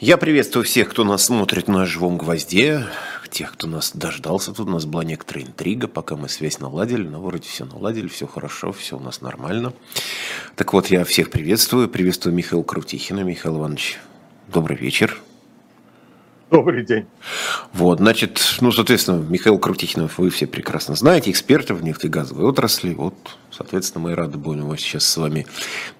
Я приветствую всех, кто нас смотрит на живом гвозде, тех, кто нас дождался. Тут у нас была некоторая интрига, пока мы связь наладили, но вроде все наладили, все хорошо, все у нас нормально. Так вот, я всех приветствую. Приветствую Михаила Крутихина. Михаил Иванович, добрый вечер. Добрый день. Вот, значит, ну, соответственно, Михаил Крутихинов вы все прекрасно знаете, эксперты в нефтегазовой отрасли. Вот, соответственно, мы рады будем его сейчас с вами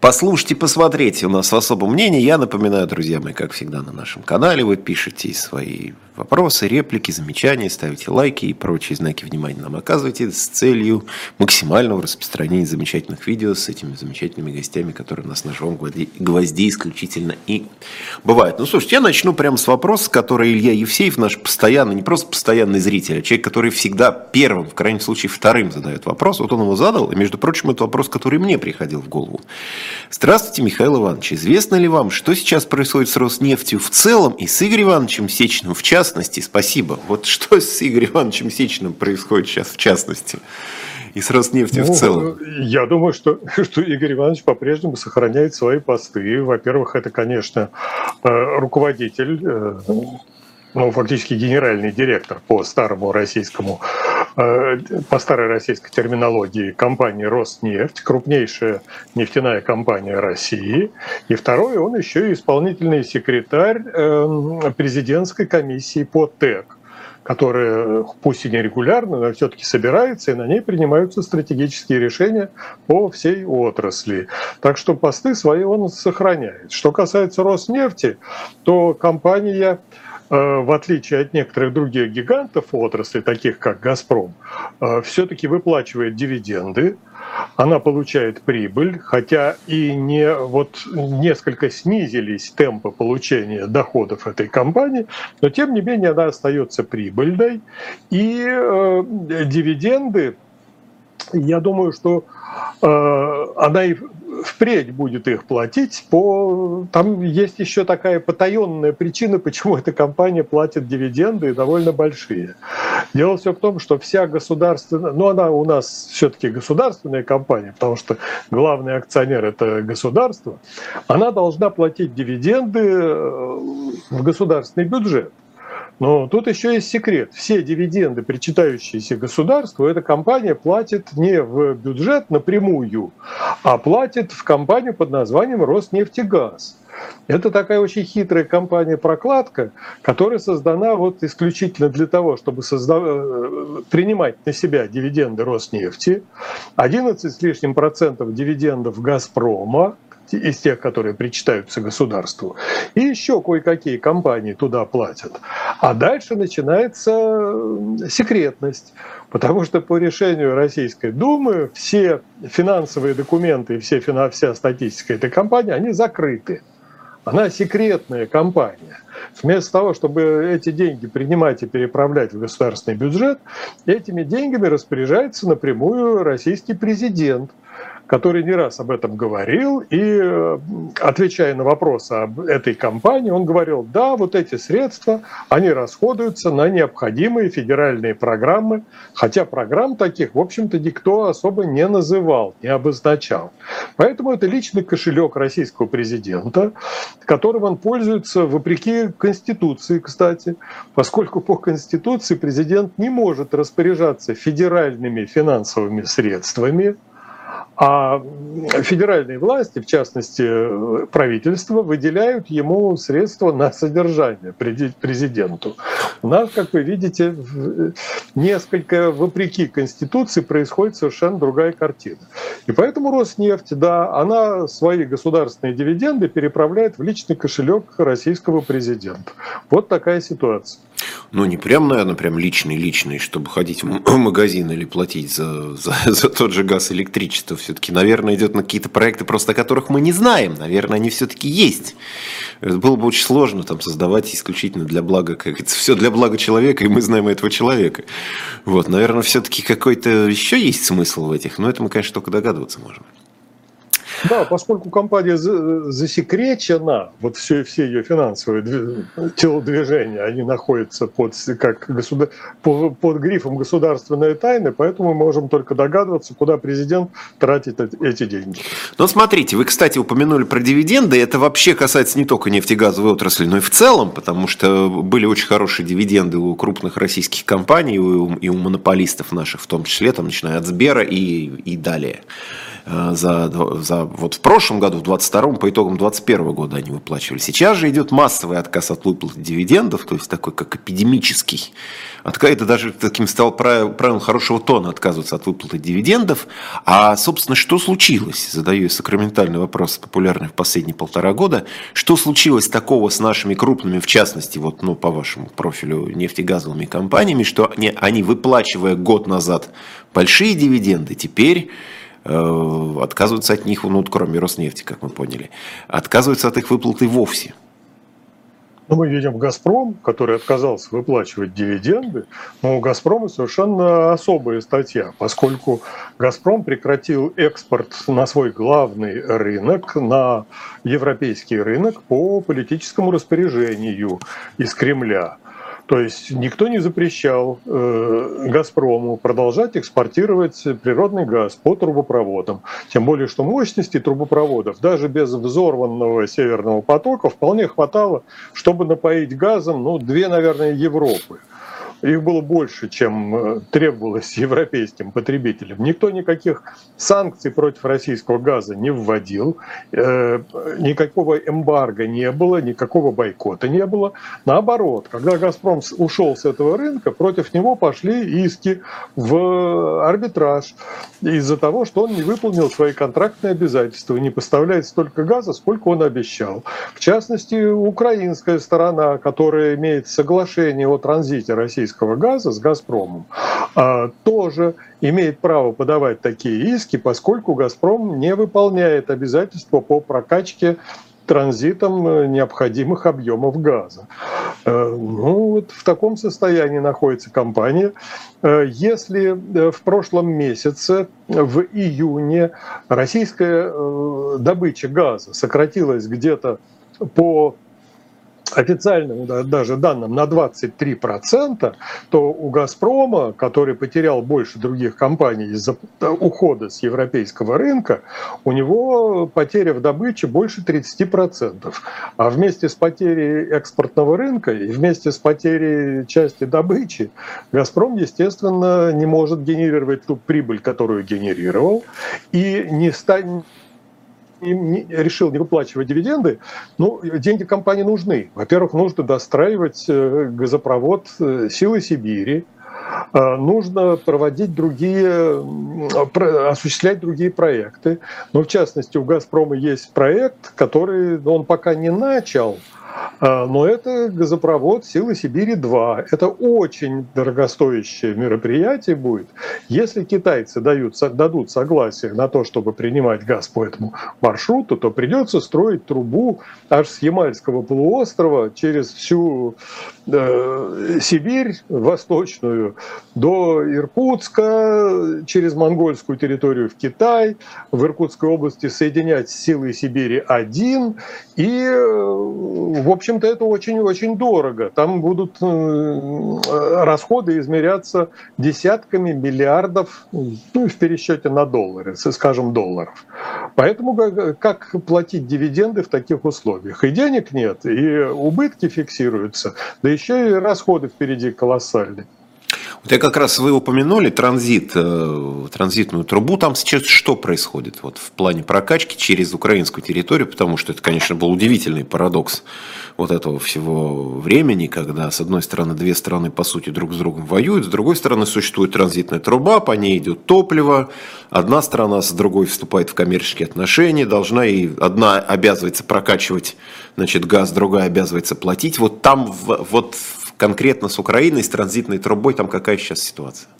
послушать и посмотреть. У нас особое мнение. Я напоминаю, друзья мои, как всегда на нашем канале, вы пишете свои вопросы, реплики, замечания, ставите лайки и прочие знаки внимания нам оказывайте с целью максимального распространения замечательных видео с этими замечательными гостями, которые у нас на живом гвозде исключительно и бывают. Ну, слушайте, я начну прямо с вопроса, который Илья Евсеев, наш постоянный, не просто постоянный зритель, а человек, который всегда первым, в крайнем случае вторым задает вопрос. Вот он его задал, и, между прочим, это вопрос, который мне приходил в голову. Здравствуйте, Михаил Иванович. Известно ли вам, что сейчас происходит с Роснефтью в целом и с Игорем Ивановичем Сечным в частности? спасибо. Вот что с Игорем Ивановичем Сечиным происходит сейчас в частности? И с Роснефтью ну, в целом? Я думаю, что, что Игорь Иванович по-прежнему сохраняет свои посты. Во-первых, это, конечно, э, руководитель э, ну, фактически генеральный директор по старому российскому, э, по старой российской терминологии компании «Роснефть», крупнейшая нефтяная компания России. И второй, он еще и исполнительный секретарь э, президентской комиссии по ТЭК которая, пусть и нерегулярно, но все-таки собирается, и на ней принимаются стратегические решения по всей отрасли. Так что посты свои он сохраняет. Что касается Роснефти, то компания в отличие от некоторых других гигантов отрасли, таких как «Газпром», э, все-таки выплачивает дивиденды, она получает прибыль, хотя и не вот несколько снизились темпы получения доходов этой компании, но тем не менее она остается прибыльной, и э, дивиденды, я думаю, что э, она и впредь будет их платить по... Там есть еще такая потаенная причина, почему эта компания платит дивиденды довольно большие. Дело все в том, что вся государственная... Ну, она у нас все-таки государственная компания, потому что главный акционер – это государство. Она должна платить дивиденды э, в государственный бюджет. Но тут еще есть секрет. Все дивиденды, причитающиеся государству, эта компания платит не в бюджет напрямую, а платит в компанию под названием Роснефтегаз. Это такая очень хитрая компания-прокладка, которая создана вот исключительно для того, чтобы созда... Э, принимать на себя дивиденды Роснефти, 11 с лишним процентов дивидендов Газпрома, из тех, которые причитаются государству, и еще кое-какие компании туда платят. А дальше начинается секретность, потому что по решению Российской Думы все финансовые документы и все, вся статистика этой компании, они закрыты. Она секретная компания. Вместо того, чтобы эти деньги принимать и переправлять в государственный бюджет, этими деньгами распоряжается напрямую российский президент – который не раз об этом говорил, и э, отвечая на вопросы об этой компании, он говорил, да, вот эти средства, они расходуются на необходимые федеральные программы, хотя программ таких, в общем-то, никто особо не называл, не обозначал. Поэтому это личный кошелек российского президента, которым он пользуется вопреки Конституции, кстати, поскольку по Конституции президент не может распоряжаться федеральными финансовыми средствами, а федеральные власти, в частности правительство, выделяют ему средства на содержание президенту. У нас, как вы видите, несколько вопреки Конституции происходит совершенно другая картина. И поэтому Роснефть, да, она свои государственные дивиденды переправляет в личный кошелек российского президента. Вот такая ситуация. Ну, не прям, наверное, прям личный-личный, чтобы ходить в магазин или платить за, за, за тот же газ, электричество. Все-таки, наверное, идет на какие-то проекты, просто о которых мы не знаем. Наверное, они все-таки есть. Это было бы очень сложно там создавать исключительно для блага, как говорится, все для блага человека, и мы знаем этого человека. Вот, наверное, все-таки какой-то еще есть смысл в этих, но это мы, конечно, только догадываться можем. Да, поскольку компания засекречена, вот все, все ее финансовые телодвижения, они находятся под, как государ... под грифом государственной тайны, поэтому мы можем только догадываться, куда президент тратит эти деньги. Ну, смотрите, вы, кстати, упомянули про дивиденды. Это вообще касается не только нефтегазовой отрасли, но и в целом, потому что были очень хорошие дивиденды у крупных российских компаний и у, и у монополистов наших, в том числе, там, начиная от Сбера и, и далее. Э, за, за вот в прошлом году, в 22 по итогам 21 года они выплачивали. Сейчас же идет массовый отказ от выплаты дивидендов, то есть такой как эпидемический. Это даже таким стал правилом хорошего тона отказываться от выплаты дивидендов. А, собственно, что случилось? Задаю я сакраментальный вопрос, популярный в последние полтора года. Что случилось такого с нашими крупными, в частности, вот, ну, по вашему профилю, нефтегазовыми компаниями, что они, они выплачивая год назад большие дивиденды, теперь отказываются от них, ну, кроме Роснефти, как мы поняли, отказываются от их выплаты вовсе. Ну, мы видим «Газпром», который отказался выплачивать дивиденды, но у «Газпрома» совершенно особая статья, поскольку «Газпром» прекратил экспорт на свой главный рынок, на европейский рынок по политическому распоряжению из Кремля – то есть никто не запрещал э, «Газпрому» продолжать экспортировать природный газ по трубопроводам. Тем более, что мощности трубопроводов даже без взорванного «Северного потока» вполне хватало, чтобы напоить газом ну, две, наверное, Европы. Их было больше, чем э, требовалось европейским потребителям. Никто никаких санкций против российского газа не вводил, э, никакого эмбарго не было, никакого бойкота не было. Наоборот, когда «Газпром» ушел с этого рынка, против него пошли иски в арбитраж из-за того, что он не выполнил свои контрактные обязательства, не поставляет столько газа, сколько он обещал. В частности, украинская сторона, которая имеет соглашение о транзите российского российского газа с «Газпромом», а, тоже имеет право подавать такие иски, поскольку «Газпром» не выполняет обязательства по прокачке транзитом э, необходимых объемов газа. Э, ну, вот в таком состоянии находится компания. Э, если в прошлом месяце, в июне, российская добыча газа сократилась где-то по официальным даже данным на 23%, то у «Газпрома», который потерял больше других компаний из-за ухода с европейского рынка, у него потеря в добыче больше 30%. А вместе с потерей экспортного рынка и вместе с потерей части добычи «Газпром», естественно, не может генерировать ту прибыль, которую генерировал, и не станет не, решил не выплачивать дивиденды, ну, деньги компании нужны. Во-первых, нужно достраивать э, газопровод э, «Силы Сибири», э, нужно проводить другие, осуществлять другие проекты. Но в частности у «Газпрома» есть проект, который он пока не начал, но это газопровод «Силы Сибири-2». Это очень дорогостоящее мероприятие будет. Если китайцы дают, дадут согласие на то, чтобы принимать газ по этому маршруту, то придется строить трубу аж с Ямальского полуострова через всю э, Сибирь восточную до Иркутска, через монгольскую территорию в Китай, в Иркутской области соединять силы Сибири-1 и э, в общем-то, это очень-очень дорого. Там будут э, расходы измеряться десятками миллиардов ну, в пересчете на доллары, скажем, долларов. Поэтому как платить дивиденды в таких условиях? И денег нет, и убытки фиксируются, да еще и расходы впереди колоссальные. Вот я как раз вы упомянули транзит, э, транзитную трубу. Там сейчас что происходит вот в плане прокачки через украинскую территорию? Потому что это, конечно, был удивительный парадокс вот этого всего времени, когда, с одной стороны, две страны, по сути, друг с другом воюют, с другой стороны, существует транзитная труба, по ней идет топливо, одна страна с другой вступает в коммерческие отношения, должна и одна обязывается прокачивать значит, газ, другая обязывается платить. Вот там вот конкретно с Украиной, с транзитной трубой, там какая сейчас ситуация?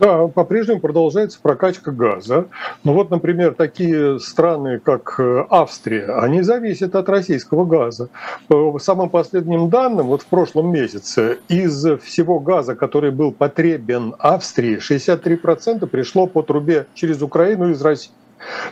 Да, по-прежнему продолжается прокачка газа. Но вот, например, такие страны, как э, Австрия, они зависят от российского газа. По самым последним данным, вот в прошлом месяце из всего газа, который был потребен Австрии, 63% пришло по трубе через Украину из России.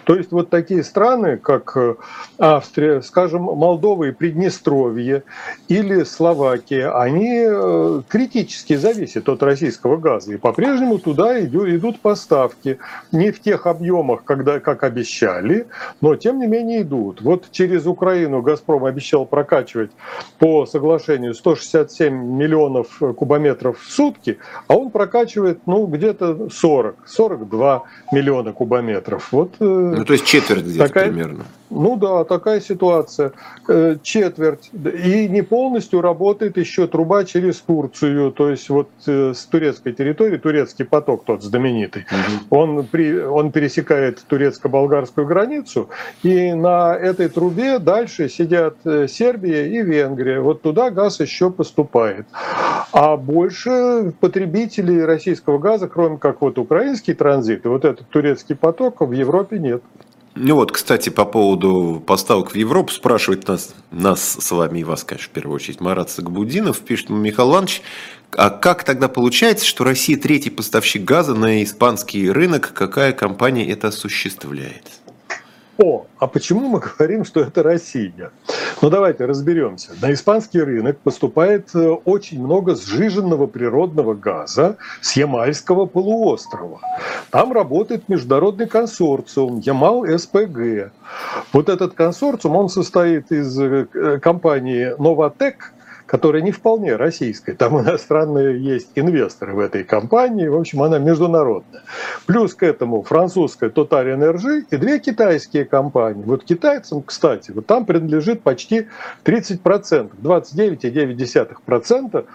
То есть вот такие страны, как э, Австрия, скажем, Молдова и Приднестровье или Словакия, они э, критически зависят от российского газа. И по-прежнему туда идут поставки. Не в тех объемах, когда, как обещали, но тем не менее идут. Вот через Украину «Газпром» обещал прокачивать по соглашению 167 миллионов кубометров в сутки, а он прокачивает ну, где-то 40, 42 миллиона кубометров. Вот, э, ну, то есть четверть где-то такая, примерно. Ну да, такая ситуация. Э, четверть. И не полностью работает еще труба через Турцию, то есть вот э, с турецкой территории, турецкий поток тот знаменитый, угу. он, при, он пересекает турецко-болгарскую границу, и на этой трубе дальше сидят Сербия и Венгрия. Вот туда газ еще поступает. А больше потребителей российского газа, кроме как вот украинский транзит и вот этот турецкий поток, в Европе нет. Ну вот, кстати, по поводу поставок в Европу спрашивает нас, нас с вами и вас, конечно, в первую очередь, Марат Сагбудинов, пишет Михаил Иванович, а как тогда получается, что Россия третий поставщик газа на испанский рынок? Какая компания это осуществляет? О, а почему мы говорим, что это Россия? Ну давайте разберемся. На испанский рынок поступает э, очень много сжиженного природного газа с Ямальского полуострова. Там работает международный консорциум Ямал-СПГ. Вот этот консорциум, он состоит из э, компании «Новотек», которая не вполне российская. Там иностранные есть инвесторы в этой компании. В общем, она международная. Плюс к этому французская Total Energy и две китайские компании. Вот китайцам, кстати, вот там принадлежит почти 30%, 29,9%.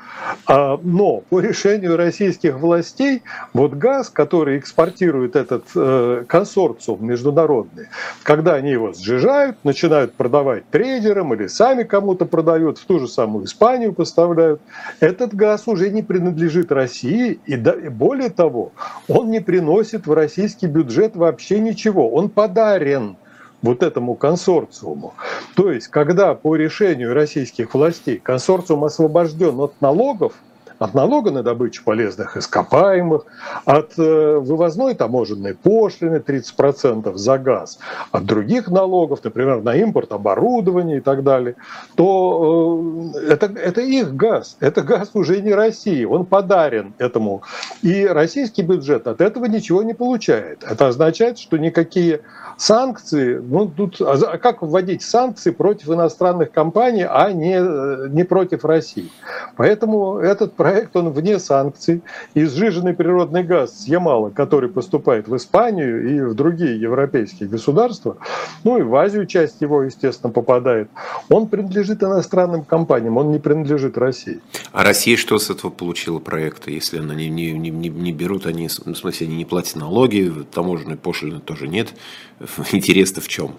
А, но по решению российских властей вот газ, который экспортирует этот э, консорциум международный, когда они его сжижают, начинают продавать трейдерам или сами кому-то продают в ту же самую Испанию, Испанию поставляют. Этот газ уже не принадлежит России, и более того, он не приносит в российский бюджет вообще ничего. Он подарен вот этому консорциуму. То есть, когда по решению российских властей консорциум освобожден от налогов, от налога на добычу полезных ископаемых, от э, вывозной таможенной пошлины 30% за газ, от других налогов, например, на импорт оборудования и так далее, то э, это, это их газ. Это газ уже не России, он подарен этому. И российский бюджет от этого ничего не получает. Это означает, что никакие санкции, ну тут, а как вводить санкции против иностранных компаний, а не, э, не против России? Поэтому этот проект проект, он вне санкций. И сжиженный природный газ с Ямала, который поступает в Испанию и в другие европейские государства, ну и в Азию часть его, естественно, попадает, он принадлежит иностранным компаниям, он не принадлежит России. А Россия что с этого получила проекта, если она не, не, не, не берут, они, в смысле, они не платят налоги, таможенной пошлины тоже нет. Интерес-то в чем?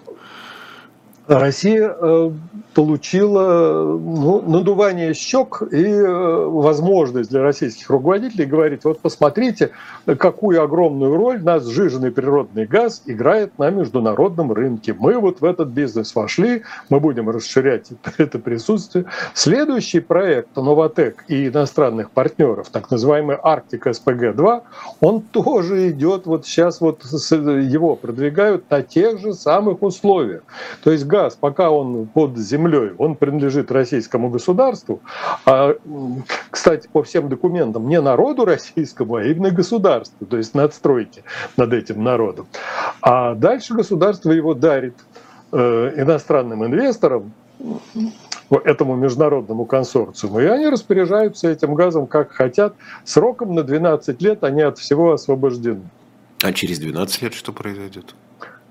Россия э, получила ну, надувание щек и э, возможность для российских руководителей говорить, вот посмотрите, какую огромную роль наш сжиженный природный газ играет на международном рынке. Мы вот в этот бизнес вошли, мы будем расширять это присутствие. Следующий проект «Новотек» и иностранных партнеров, так называемый «Арктик СПГ-2», он тоже идет, вот сейчас вот его продвигают на тех же самых условиях. То есть газ, пока он под землей, он принадлежит российскому государству. А, кстати, по всем документам не народу российскому, а именно государству, то есть надстройки над этим народом. А дальше государство его дарит э, иностранным инвесторам, этому международному консорциуму. И они распоряжаются этим газом как хотят. Сроком на 12 лет они от всего освобождены. А через 12 лет что произойдет?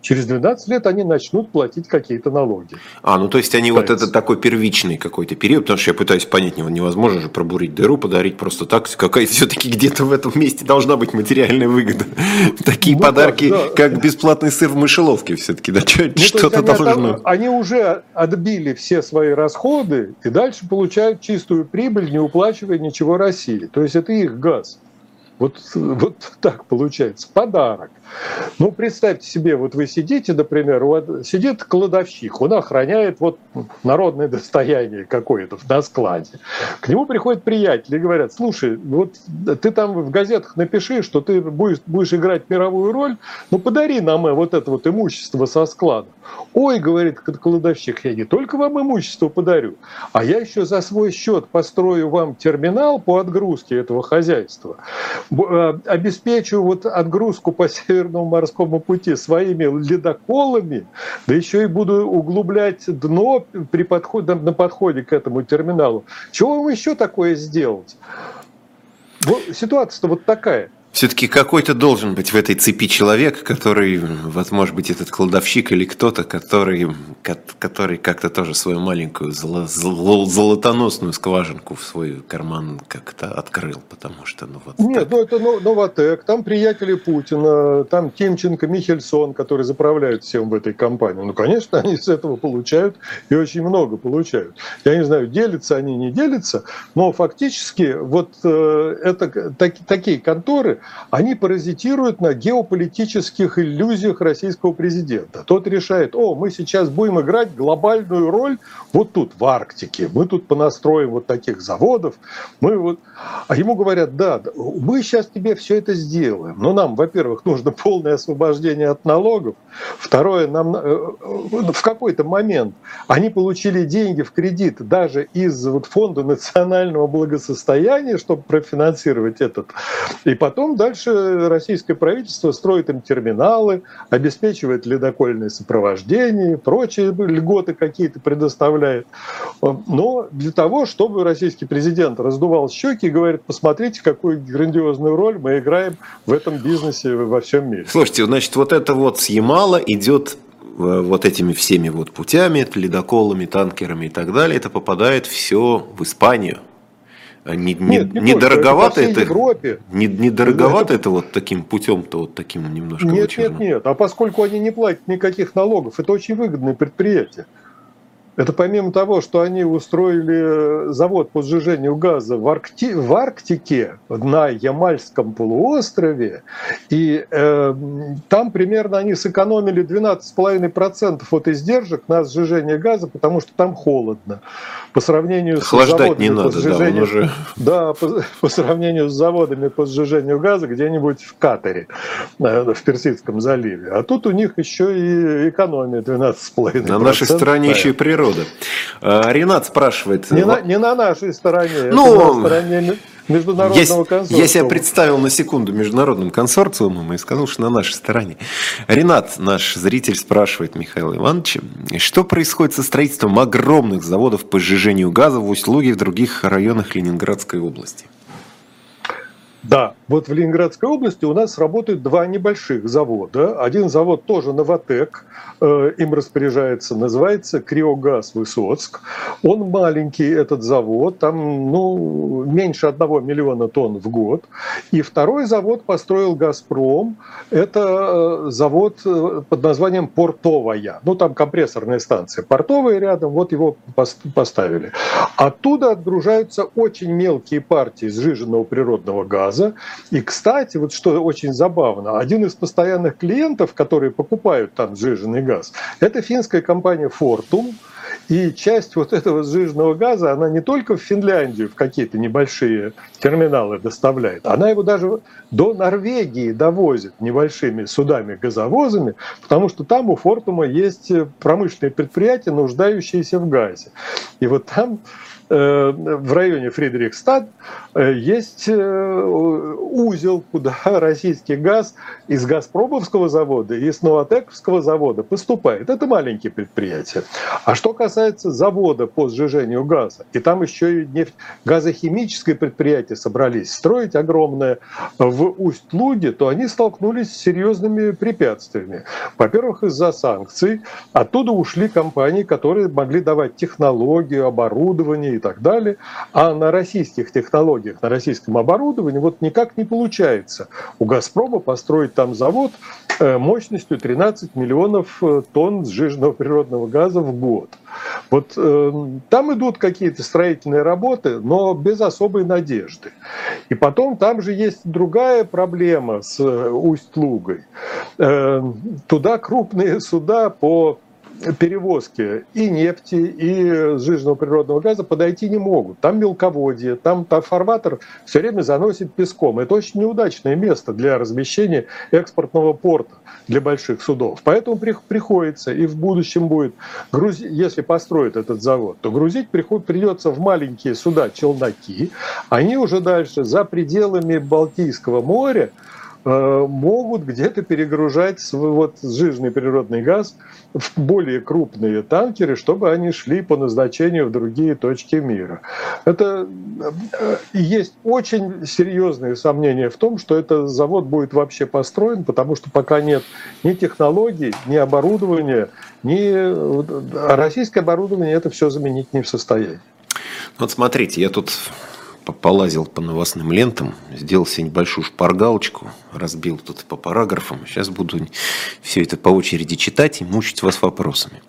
Через 12 лет они начнут платить какие-то налоги. А, ну то есть они Ставится. вот это такой первичный какой-то период, потому что я пытаюсь понять, невозможно же пробурить дыру, подарить просто так, какая все-таки где-то в этом месте должна быть материальная выгода. Такие ну, подарки, да, да. как бесплатный сыр в мышеловке все-таки, да, ну, что-то должно. Они уже отбили все свои расходы и дальше получают чистую прибыль, не уплачивая ничего России. То есть это их газ. Вот, вот так получается, подарок. Ну, представьте себе, вот вы сидите, например, вот сидит кладовщик, он охраняет вот народное достояние какое-то на складе. К нему приходят приятели и говорят, слушай, вот ты там в газетах напиши, что ты будешь, будешь играть мировую роль, ну подари нам э, вот это вот имущество со склада. Ой, говорит кладовщик, я не только вам имущество подарю, а я еще за свой счет построю вам терминал по отгрузке этого хозяйства, э, обеспечу вот отгрузку по Северному морскому пути своими ледоколами, да еще и буду углублять дно при подходе, на подходе к этому терминалу. Чего вам еще такое сделать? Вот ситуация-то вот такая. Все-таки какой-то должен быть в этой цепи человек, который, вот может быть, этот кладовщик или кто-то, который, который как-то тоже свою маленькую золо, золо, золотоносную скважинку в свой карман как-то открыл, потому что, ну вот. Нет, так. ну это Новотек, там приятели Путина, там Тимченко, Михельсон, которые заправляют всем в этой компании. Ну, конечно, они с этого получают и очень много получают. Я не знаю, делятся они, не делятся, но фактически вот э, это так, такие конторы, они паразитируют на геополитических иллюзиях российского президента. Тот решает, о, мы сейчас будем играть глобальную роль вот тут, в Арктике, мы тут понастроим вот таких заводов, мы вот... А ему говорят, да, мы сейчас тебе все это сделаем, но нам, во-первых, нужно полное освобождение от налогов, второе, нам э, э, в какой-то момент они получили деньги в кредит даже из вот фонда национального благосостояния, чтобы профинансировать этот, и потом потом дальше российское правительство строит им терминалы, обеспечивает ледокольное сопровождение, прочие льготы какие-то предоставляет. Но для того, чтобы российский президент раздувал щеки и говорит, посмотрите, какую грандиозную роль мы играем в этом бизнесе во всем мире. Слушайте, значит, вот это вот с Ямала идет э, вот этими всеми вот путями, ледоколами, танкерами и так далее, это попадает все в Испанию. А не, Нет, не, не дороговато это, Европе. Не, не дороговато это... это вот таким путем-то вот таким немножко Нет, вычурным. нет, нет. А поскольку они не платят никаких налогов, это очень выгодное предприятие. Это помимо того, что они устроили завод по сжижению газа в, Аркти... в Арктике, на Ямальском полуострове, и э, там примерно они сэкономили 12,5% от издержек на сжижение газа, потому что там холодно. По сравнению с заводами не надо, по сжижению, да, уже... да по, по сравнению с заводами по сжижению газа где-нибудь в Катаре, э, в Персидском заливе. А тут у них еще и экономия 12,5%. На нашей стороне еще и природа народа. А, Ренат спрашивает. Не на, не на нашей стороне, ну, на стороне международного я, консорциума. Я себя представил на секунду международным консорциумом и сказал, что на нашей стороне. Ренат, наш зритель, спрашивает Михаила Ивановича, что происходит со строительством огромных заводов по сжижению газа в Усть-Луге и в других районах Ленинградской области? Да, вот в Ленинградской области у нас работают два небольших завода. Один завод тоже «Новотек», э, им распоряжается, называется «Криогаз Высоцк». Он маленький, этот завод, там ну, меньше одного миллиона тонн в год. И второй завод построил «Газпром». Это э, завод э, под названием «Портовая». Ну, там компрессорная станция. Портовая рядом, вот его поставили. Оттуда отгружаются очень мелкие партии сжиженного природного газа газа. И, кстати, вот что очень забавно, один из постоянных клиентов, которые покупают там сжиженный газ, это финская компания Fortum, и часть вот этого сжиженного газа, она не только в Финляндию в какие-то небольшие терминалы доставляет, она его даже до Норвегии довозит небольшими судами-газовозами, потому что там у Фортума есть промышленные предприятия, нуждающиеся в газе. И вот там Э, в районе Фридрихстад есть э, узел, куда российский газ из Газпромовского завода и из Новотековского завода поступает. Это маленькие предприятия. А что касается завода по сжижению газа, и там еще и нефть, газохимическое предприятие собрались строить огромное в Усть-Луге, то они столкнулись с серьезными препятствиями. Во-первых, из-за санкций. Оттуда ушли компании, которые могли давать технологию, оборудование и так далее. А на российских технологиях, на российском оборудовании вот никак не получается у «Газпрома» построить там завод э, мощностью 13 миллионов э, тонн сжиженного природного газа в год. Вот э, там идут какие-то строительные работы, но без особой надежды. И потом там же есть другая проблема с э, Усть-Лугой. Э, туда крупные суда по перевозки и нефти, и сжиженного природного газа подойти не могут. Там мелководье, там, фарватер все время заносит песком. Это очень неудачное место для размещения экспортного порта для больших судов. Поэтому приходится, и в будущем будет, грузить, если построят этот завод, то грузить приход, придется в маленькие суда челноки. Они уже дальше за пределами Балтийского моря Э, могут где-то перегружать вот сжиженный природный газ в более крупные танкеры, чтобы они шли по назначению в другие точки мира. Это э, есть очень серьезные сомнения в том, что этот завод будет вообще построен, потому что пока нет ни технологий, ни оборудования, ни российское оборудование это все заменить не в состоянии. Вот смотрите, я тут полазил по новостным лентам, сделал себе небольшую шпаргалочку, разбил тут по параграфам. Сейчас буду все это по очереди читать и мучить вас вопросами.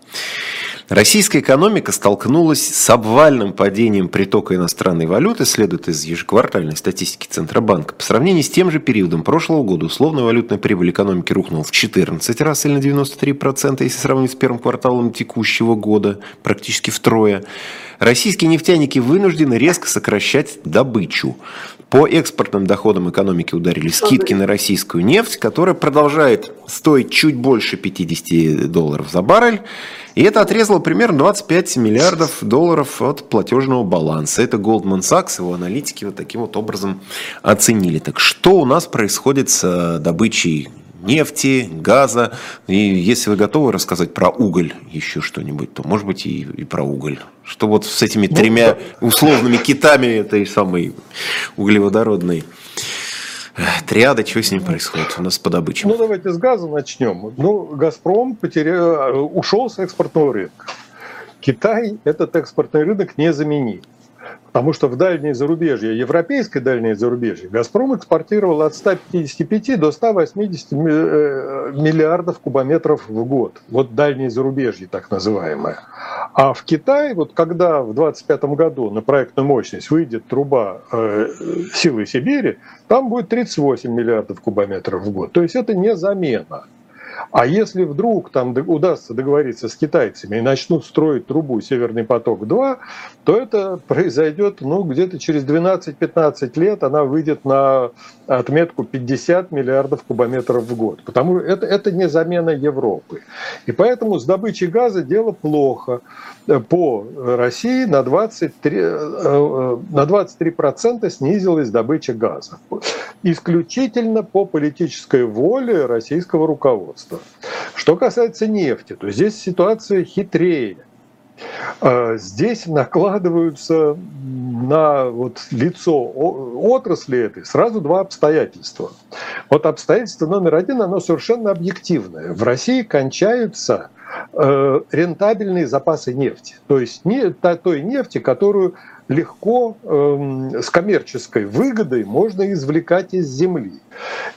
Российская экономика столкнулась с обвальным падением притока иностранной валюты, следует из ежеквартальной статистики Центробанка. По сравнению с тем же периодом прошлого года условная валютная прибыль экономики рухнула в 14 раз или на 93%, если сравнить с первым кварталом текущего года, практически втрое. Российские нефтяники вынуждены резко сокращать добычу. По экспортным доходам экономики ударили скидки на российскую нефть, которая продолжает стоить чуть больше 50 долларов за баррель. И это отрезало примерно 25 миллиардов долларов от платежного баланса. Это Goldman Sachs, его аналитики вот таким вот образом оценили. Так что у нас происходит с добычей нефти, газа. И если вы готовы рассказать про уголь еще что-нибудь, то может быть и, и про уголь. Что вот с этими ну, тремя условными китами этой самой углеводородной э, триады, что с ним происходит у нас по добыче? Ну, давайте с газа начнем. Ну, «Газпром» потерял, ушел с экспортного рынка. Китай этот экспортный рынок не заменил. Потому что в дальние зарубежье, европейское дальнее зарубежье, «Газпром» экспортировал от 155 до 180 э, миллиардов кубометров в год. Вот дальнее зарубежье, так называемое. А в Китае, вот когда в 2025 году на проектную мощность выйдет труба э, силы Сибири, там будет 38 миллиардов кубометров в год. То есть это не замена. А если вдруг там удастся договориться с китайцами и начнут строить трубу «Северный поток-2», то это произойдет ну, где-то через 12-15 лет, она выйдет на отметку 50 миллиардов кубометров в год. Потому это, это не замена Европы. И поэтому с добычей газа дело плохо. По России на 23, э, э, на 23% снизилась добыча газа. Исключительно по политической воле российского руководства. Что касается нефти, то здесь ситуация хитрее. А, здесь накладываются на вот лицо отрасли этой сразу два обстоятельства. Вот обстоятельство номер один, оно совершенно объективное. В России кончаются э, рентабельные запасы нефти. То есть не той нефти, которую легко э, с коммерческой выгодой можно извлекать из земли.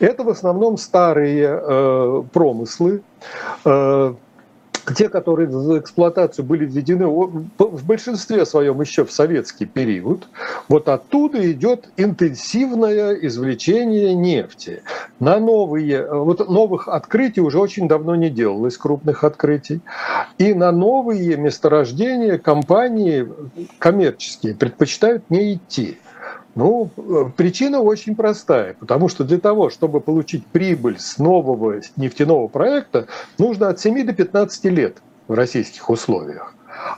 Это в основном старые э, промыслы, э, те, которые в эксплуатацию были введены в большинстве своем еще в советский период, вот оттуда идет интенсивное извлечение нефти. На новые, вот новых открытий уже очень давно не делалось, крупных открытий. И на новые месторождения компании коммерческие предпочитают не идти. Ну, причина очень простая, потому что для того, чтобы получить прибыль с нового нефтяного проекта, нужно от 7 до 15 лет в российских условиях.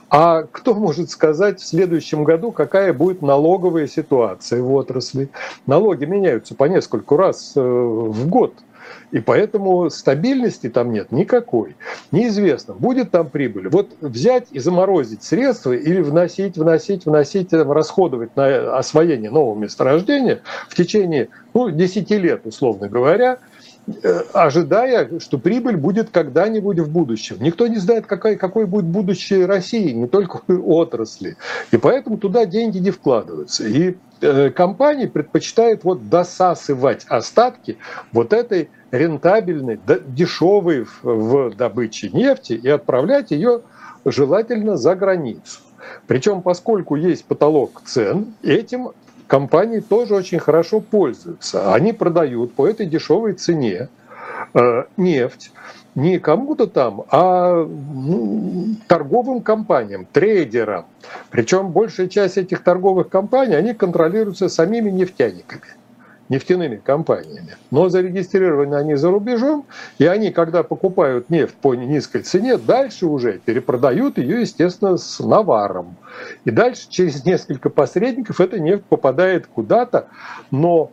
А кто может сказать в следующем году, какая будет налоговая ситуация в отрасли? Налоги меняются по нескольку раз э, в год – и поэтому стабильности там нет никакой. Неизвестно, будет там прибыль. Вот взять и заморозить средства или вносить, вносить, вносить, расходовать на освоение нового месторождения в течение ну, 10 лет, условно говоря, э, ожидая, что прибыль будет когда-нибудь в будущем. Никто не знает, какой, какой будет будущее России, не только отрасли. И поэтому туда деньги не вкладываются. И компании предпочитают вот досасывать остатки вот этой рентабельной, дешевой в добыче нефти и отправлять ее желательно за границу. Причем, поскольку есть потолок цен, этим компании тоже очень хорошо пользуются. Они продают по этой дешевой цене э, нефть не кому-то там, а ну, торговым компаниям, трейдерам. Причем большая часть этих торговых компаний, они контролируются самими нефтяниками нефтяными компаниями. Но зарегистрированы они за рубежом, и они, когда покупают нефть по низкой цене, дальше уже перепродают ее, естественно, с наваром. И дальше через несколько посредников эта нефть попадает куда-то, но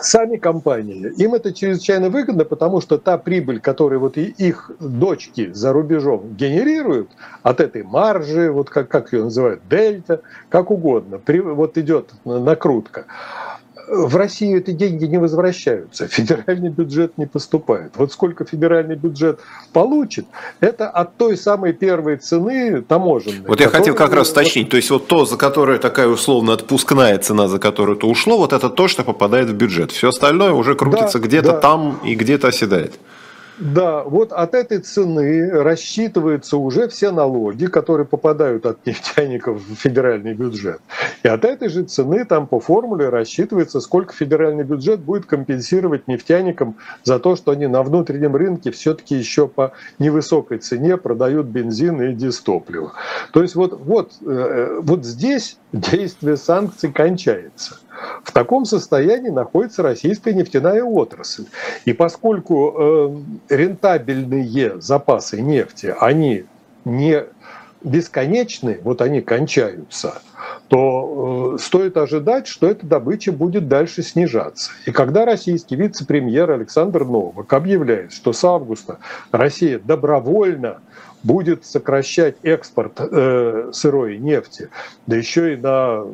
сами компании, им это чрезвычайно выгодно, потому что та прибыль, которую вот их дочки за рубежом генерируют от этой маржи, вот как, как ее называют, дельта, как угодно, при, вот идет накрутка, в Россию эти деньги не возвращаются, федеральный бюджет не поступает. Вот сколько федеральный бюджет получит, это от той самой первой цены таможенной. Вот я хотел как раз уточнить, то есть вот то, за которое такая условно отпускная цена, за которую это ушло, вот это то, что попадает в бюджет. Все остальное уже крутится да, где-то да. там и где-то оседает. Да, вот от этой цены рассчитываются уже все налоги, которые попадают от нефтяников в федеральный бюджет. И от этой же цены там по формуле рассчитывается, сколько федеральный бюджет будет компенсировать нефтяникам за то, что они на внутреннем рынке все-таки еще по невысокой цене продают бензин и дистопливо. То есть вот, вот, э, вот здесь действие санкций кончается. В таком состоянии находится российская нефтяная отрасль. И поскольку э, рентабельные запасы нефти, они не бесконечны, вот они кончаются, то э, стоит ожидать, что эта добыча будет дальше снижаться. И когда российский вице-премьер Александр Новак объявляет, что с августа Россия добровольно будет сокращать экспорт э, сырой нефти, да еще и на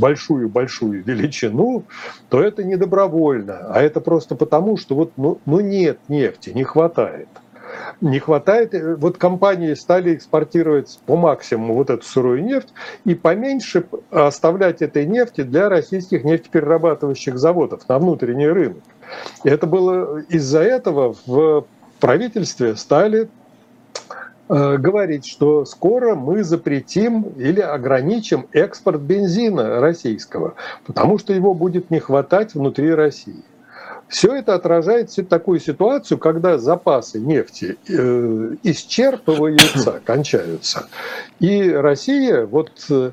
большую-большую величину, то это не добровольно, а это просто потому, что вот ну, ну нет нефти, не хватает. Не хватает, э, вот компании стали экспортировать по максимуму вот эту сырую нефть и поменьше оставлять этой нефти для российских нефтеперерабатывающих заводов на внутренний рынок. И это было из-за этого в правительстве стали Э, говорить, что скоро мы запретим или ограничим экспорт бензина российского, потому что его будет не хватать внутри России. Все это отражает такую ситуацию, когда запасы нефти э, исчерпываются, кончаются. И Россия вот э,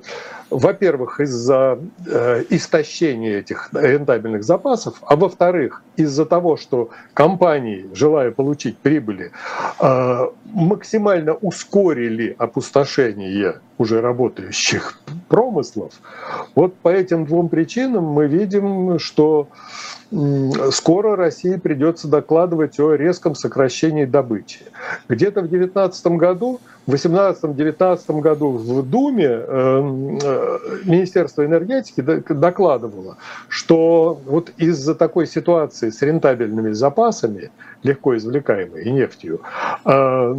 во-первых, из-за э, истощения этих рентабельных запасов, а во-вторых, из-за того, что компании, желая получить прибыли, э, максимально ускорили опустошение уже работающих промыслов, вот по этим двум причинам мы видим, что скоро России придется докладывать о резком сокращении добычи. Где-то в 2019 году, в 2018-2019 году в Думе эм, э, Министерство энергетики докладывало, что вот из-за такой ситуации с рентабельными запасами, легко извлекаемой нефтью, э,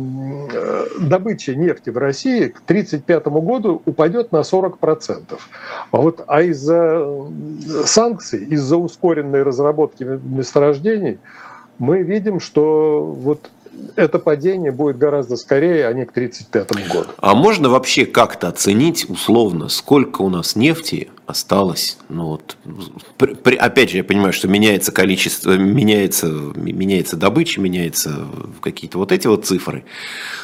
добыча нефти в России к 1935 году упадет на 40%. А, вот, а из-за санкций, из-за ускоренной разработки месторождений, мы видим, что вот это падение будет гораздо скорее, а не к 1935 году. А можно вообще как-то оценить условно, сколько у нас нефти осталось? Ну вот, при, при, опять же, я понимаю, что меняется количество, меняется, меняется добыча, меняются какие-то вот эти вот цифры.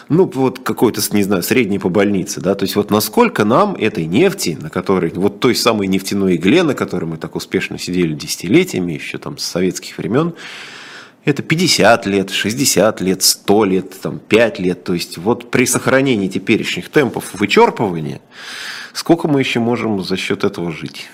Ну, вот какой-то, не знаю, средний по больнице, да, то есть вот насколько нам этой нефти, на которой, вот той самой нефтяной игле, на которой мы так успешно сидели десятилетиями, еще там с советских времен, это 50 лет, 60 лет, 100 лет, там, 5 лет. То есть вот при сохранении теперешних темпов вычерпывания, сколько мы еще можем за счет этого жить?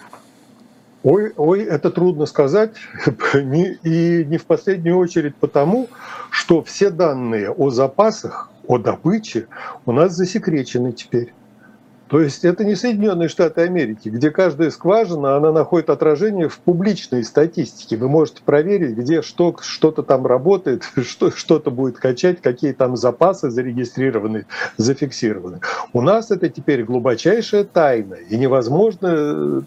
Ой, ой, это трудно сказать, и не в последнюю очередь потому, что все данные о запасах, о добыче у нас засекречены теперь. То есть это не Соединенные Штаты Америки, где каждая скважина, она находит отражение в публичной статистике. Вы можете проверить, где что, что-то там работает, что, что-то будет качать, какие там запасы зарегистрированы, зафиксированы. У нас это теперь глубочайшая тайна, и невозможно...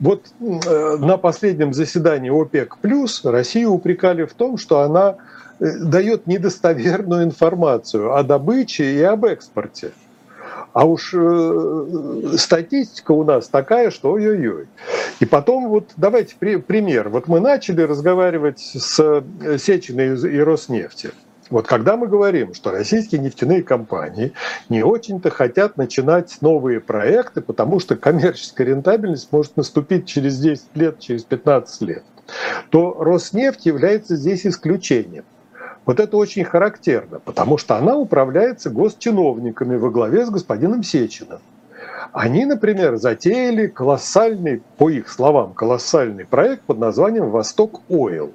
Вот э, на последнем заседании ОПЕК+, Россию упрекали в том, что она э, дает недостоверную информацию о добыче и об экспорте. А уж э, статистика у нас такая, что ой-ой-ой. И потом вот давайте при, пример. Вот мы начали разговаривать с э, Сечиной и Роснефти. Вот когда мы говорим, что российские нефтяные компании не очень-то хотят начинать новые проекты, потому что коммерческая рентабельность может наступить через 10 лет, через 15 лет, то Роснефть является здесь исключением. Вот это очень характерно, потому что она управляется госчиновниками во главе с господином Сечиным. Они, например, затеяли колоссальный, по их словам, колоссальный проект под названием «Восток Ойл».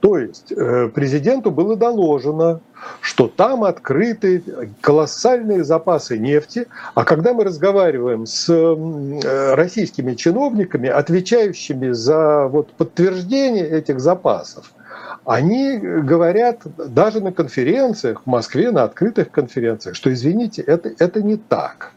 То есть э, президенту было доложено, что там открыты колоссальные запасы нефти, а когда мы разговариваем с э, российскими чиновниками, отвечающими за вот подтверждение этих запасов, они говорят даже на конференциях в Москве, на открытых конференциях, что, извините, это, это не так.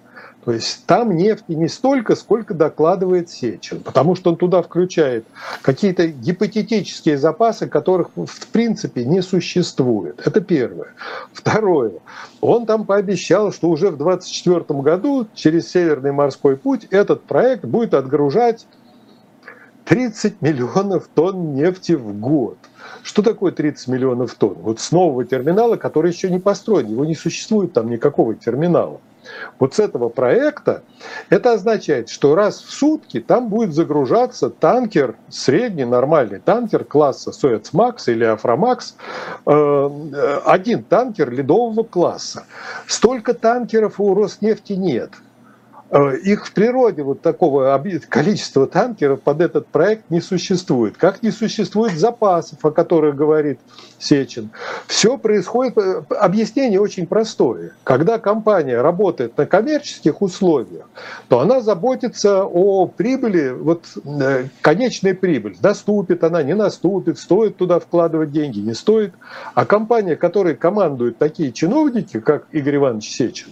То есть там нефти не столько, сколько докладывает Сечин, потому что он туда включает какие-то гипотетические запасы, которых в принципе не существует. Это первое. Второе. Он там пообещал, что уже в 2024 году через Северный морской путь этот проект будет отгружать 30 миллионов тонн нефти в год. Что такое 30 миллионов тонн? Вот с нового терминала, который еще не построен, его не существует там никакого терминала. Вот с этого проекта это означает, что раз в сутки там будет загружаться танкер, средний нормальный танкер класса Суэцмакс или Афрамакс, э, один танкер ледового класса. Столько танкеров у Роснефти нет. Э, их в природе вот такого количества танкеров под этот проект не существует. Как не существует запасов, о которых говорит Сечин. Все происходит, э, объяснение очень простое. Когда компания работает на коммерческих условиях, то она заботится о прибыли, вот э, конечной прибыль. Наступит она, не наступит, стоит туда вкладывать деньги, не стоит. А компания, которой командуют такие чиновники, как Игорь Иванович Сечин,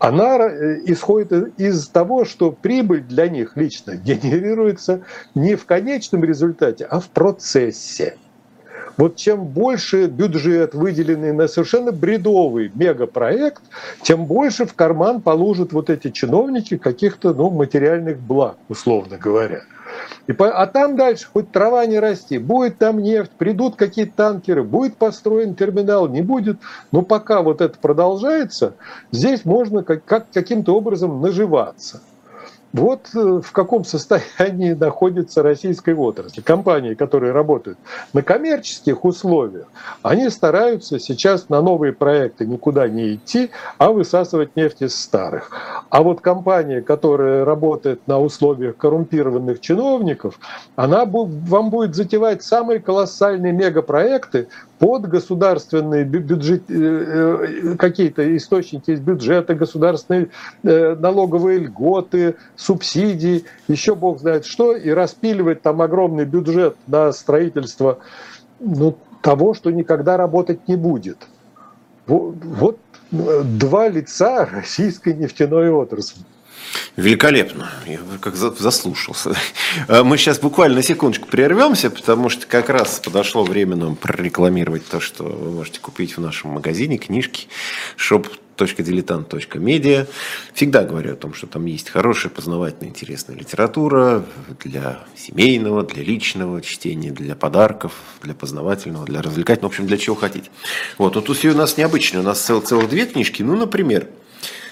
она исходит из из того, что прибыль для них лично генерируется не в конечном результате, а в процессе. Вот чем больше бюджет, выделенный на совершенно бредовый мегапроект, тем больше в карман положат вот эти чиновники каких-то ну, материальных благ, условно говоря. И по, а там дальше хоть трава не расти, будет там нефть, придут какие-то танкеры, будет построен терминал, не будет. Но пока вот это продолжается, здесь можно как, как, каким-то образом наживаться. Вот э, в каком состоянии находится российская отрасль. Компании, которые работают на коммерческих условиях, они стараются сейчас на новые проекты никуда не идти, а высасывать нефть из старых. А вот компания, которая работает на условиях коррумпированных чиновников, она вам будет затевать самые колоссальные мегапроекты, под государственные бюджет, э, э, какие-то источники из бюджета, государственные э, налоговые льготы, субсидии, еще бог знает что, и распиливать там огромный бюджет на строительство ну, того, что никогда работать не будет. Вот, вот два лица российской нефтяной отрасли. Великолепно. Я как заслушался. А мы сейчас буквально секундочку прервемся, потому что как раз подошло время нам прорекламировать то, что вы можете купить в нашем магазине, книжки, shop.diletant.media. Всегда говорю о том, что там есть хорошая, познавательная, интересная литература для семейного, для личного чтения, для подарков, для познавательного, для развлекательного, в общем, для чего хотите. Вот, но тут у нас необычно. У нас целых две книжки. Ну, например,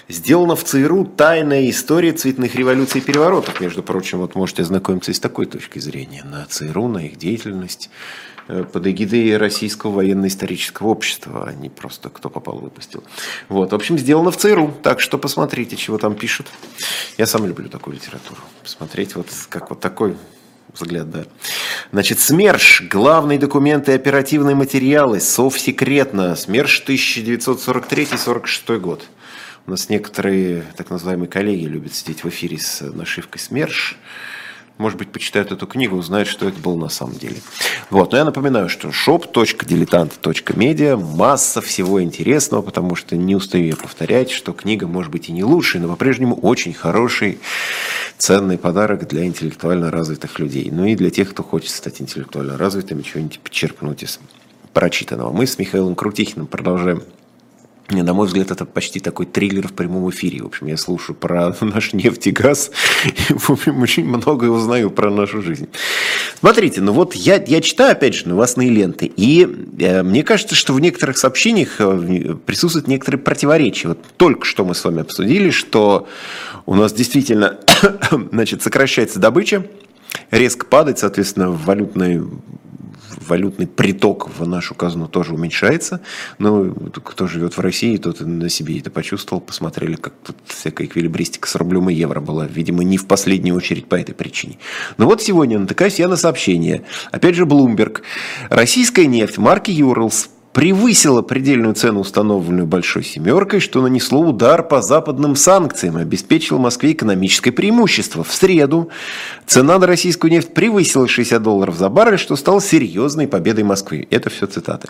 Сделана в ЦРУ тайная история цветных революций и переворотов. Между прочим, вот можете ознакомиться и с такой точки зрения на ЦРУ, на их деятельность э, под эгидой Российского военно-исторического общества, а не просто кто попал выпустил. Вот, в общем, сделано в ЦРУ, так что посмотрите, чего там пишут. Я сам люблю такую литературу. Посмотреть вот как вот такой взгляд, да. Значит, СМЕРШ. Главные документы и оперативные материалы. Совсекретно. СМЕРШ 1943-46 год. У нас некоторые так называемые коллеги любят сидеть в эфире с нашивкой СМЕРШ. Может быть, почитают эту книгу, узнают, что это было на самом деле. Вот. Но я напоминаю, что shop.diletant.media масса всего интересного, потому что не устаю я повторять, что книга может быть и не лучшей, но по-прежнему очень хороший, ценный подарок для интеллектуально развитых людей. Ну и для тех, кто хочет стать интеллектуально развитым, чего-нибудь почерпнуть из прочитанного. Мы с Михаилом Крутихиным продолжаем на мой взгляд, это почти такой триллер в прямом эфире. В общем, я слушаю про наш нефть и газ, и, в общем, очень многое узнаю про нашу жизнь. Смотрите, ну вот я, я читаю, опять же, новостные ленты, и э, мне кажется, что в некоторых сообщениях э, присутствуют некоторые противоречия. Вот только что мы с вами обсудили, что у нас действительно значит, сокращается добыча, резко падает, соответственно, валютный валютный приток в нашу казну тоже уменьшается. Но кто живет в России, тот на себе это почувствовал, посмотрели, как тут всякая эквилибристика с рублем и евро была. Видимо, не в последнюю очередь по этой причине. Но вот сегодня натыкаюсь я на сообщение. Опять же, Bloomberg. Российская нефть марки Юрлс превысила предельную цену, установленную Большой Семеркой, что нанесло удар по западным санкциям и обеспечило Москве экономическое преимущество. В среду цена на российскую нефть превысила 60 долларов за баррель, что стало серьезной победой Москвы. Это все цитаты.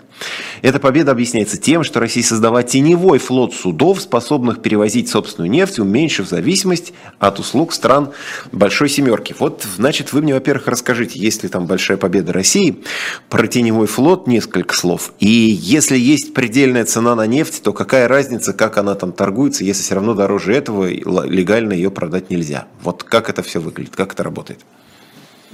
Эта победа объясняется тем, что Россия создала теневой флот судов, способных перевозить собственную нефть, уменьшив зависимость от услуг стран Большой Семерки. Вот, значит, вы мне, во-первых, расскажите, есть ли там большая победа России, про теневой флот несколько слов, и если есть предельная цена на нефть, то какая разница, как она там торгуется, если все равно дороже этого легально ее продать нельзя? Вот как это все выглядит, как это работает?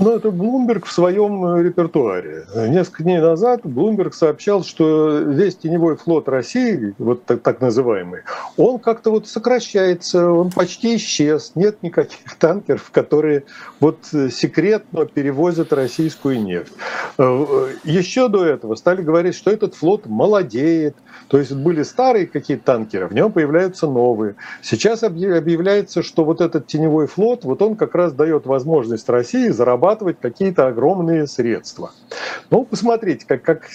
Ну, это Блумберг в своем э, репертуаре. Несколько дней назад Блумберг сообщал, что весь теневой флот России, вот так, так называемый, он как-то вот сокращается, он почти исчез. Нет никаких танкеров, которые вот э, секретно перевозят российскую нефть. Э, еще до этого стали говорить, что этот флот молодеет. То есть были старые какие-то танкеры, в нем появляются новые. Сейчас объявляется, что вот этот теневой флот, вот он как раз дает возможность России зарабатывать зарабатывать какие-то огромные средства. Ну, посмотрите, как, как,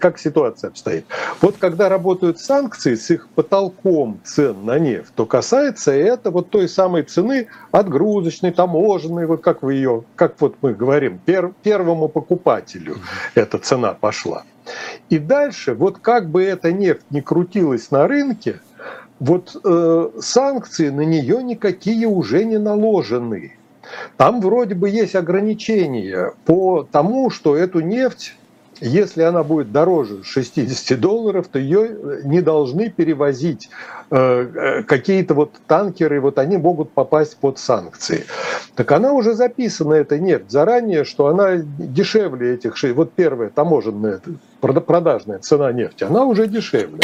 как ситуация обстоит. Вот когда работают санкции с их потолком цен на нефть, то касается это вот той самой цены отгрузочной, таможенной, вот как вы ее, как вот мы говорим, пер, первому покупателю эта цена пошла. И дальше, вот как бы эта нефть не крутилась на рынке, вот э, санкции на нее никакие уже не наложены. Там вроде бы есть ограничения по тому, что эту нефть если она будет дороже 60 долларов, то ее не должны перевозить э, э, какие-то вот танкеры, вот они могут попасть под санкции. Так она уже записана, эта нефть, заранее, что она дешевле этих, вот первая таможенная продажная цена нефти, она уже дешевле.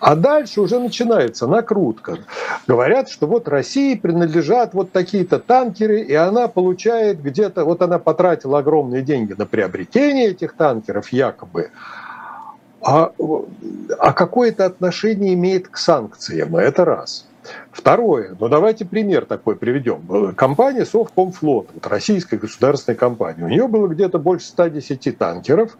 А дальше уже начинается накрутка. Говорят, что вот России принадлежат вот такие-то танкеры, и она получает где-то, вот она потратила огромные деньги на приобретение этих танкеров якобы, а, а какое это отношение имеет к санкциям? Это раз. Второе, ну давайте пример такой приведем. Компания Совкомфлот, вот российская государственная компания, у нее было где-то больше 110 танкеров.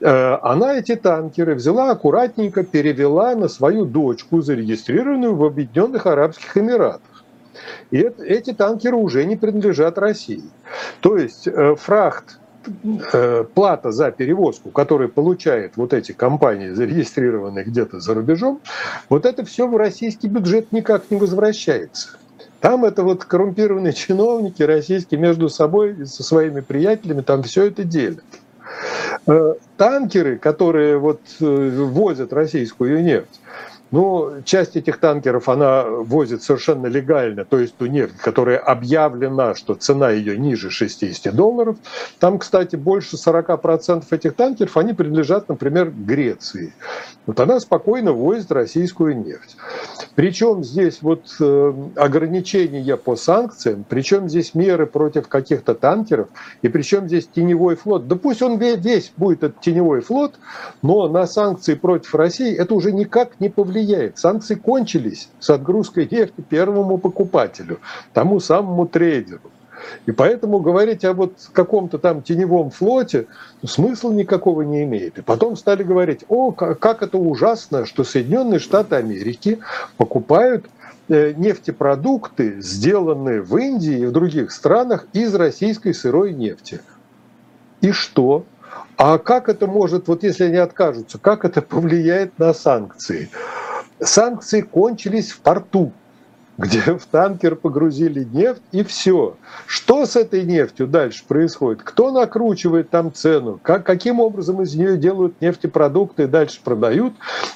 Э, она эти танкеры взяла аккуратненько, перевела на свою дочку, зарегистрированную в Объединенных Арабских Эмиратах. И эти танкеры уже не принадлежат России. То есть э, фрахт плата за перевозку, которую получают вот эти компании, зарегистрированные где-то за рубежом, вот это все в российский бюджет никак не возвращается. Там это вот коррумпированные чиновники российские между собой, со своими приятелями, там все это делят. Э, танкеры, которые вот э, возят российскую нефть, ну, часть этих танкеров она возит совершенно легально, то есть ту нефть, которая объявлена, что цена ее ниже 60 долларов. Там, кстати, больше 40% этих танкеров, они принадлежат, например, Греции. Вот она спокойно возит российскую нефть. Причем здесь вот э, ограничения по санкциям, причем здесь меры против каких-то танкеров, и причем здесь теневой флот. Да пусть он весь будет этот теневой флот, но на санкции против России это уже никак не повлияет влияет. Санкции кончились с отгрузкой нефти первому покупателю, тому самому трейдеру. И поэтому говорить о вот каком-то там теневом флоте смысла никакого не имеет. И потом стали говорить, о, как это ужасно, что Соединенные Штаты Америки покупают э, нефтепродукты, сделанные в Индии и в других странах из российской сырой нефти. И что? А как это может, вот если они откажутся, как это повлияет на санкции? Санкции кончились в порту. Где в танкер погрузили нефть и все. Что с этой нефтью дальше происходит? Кто накручивает там цену? Как, каким образом из нее делают нефтепродукты и дальше продают?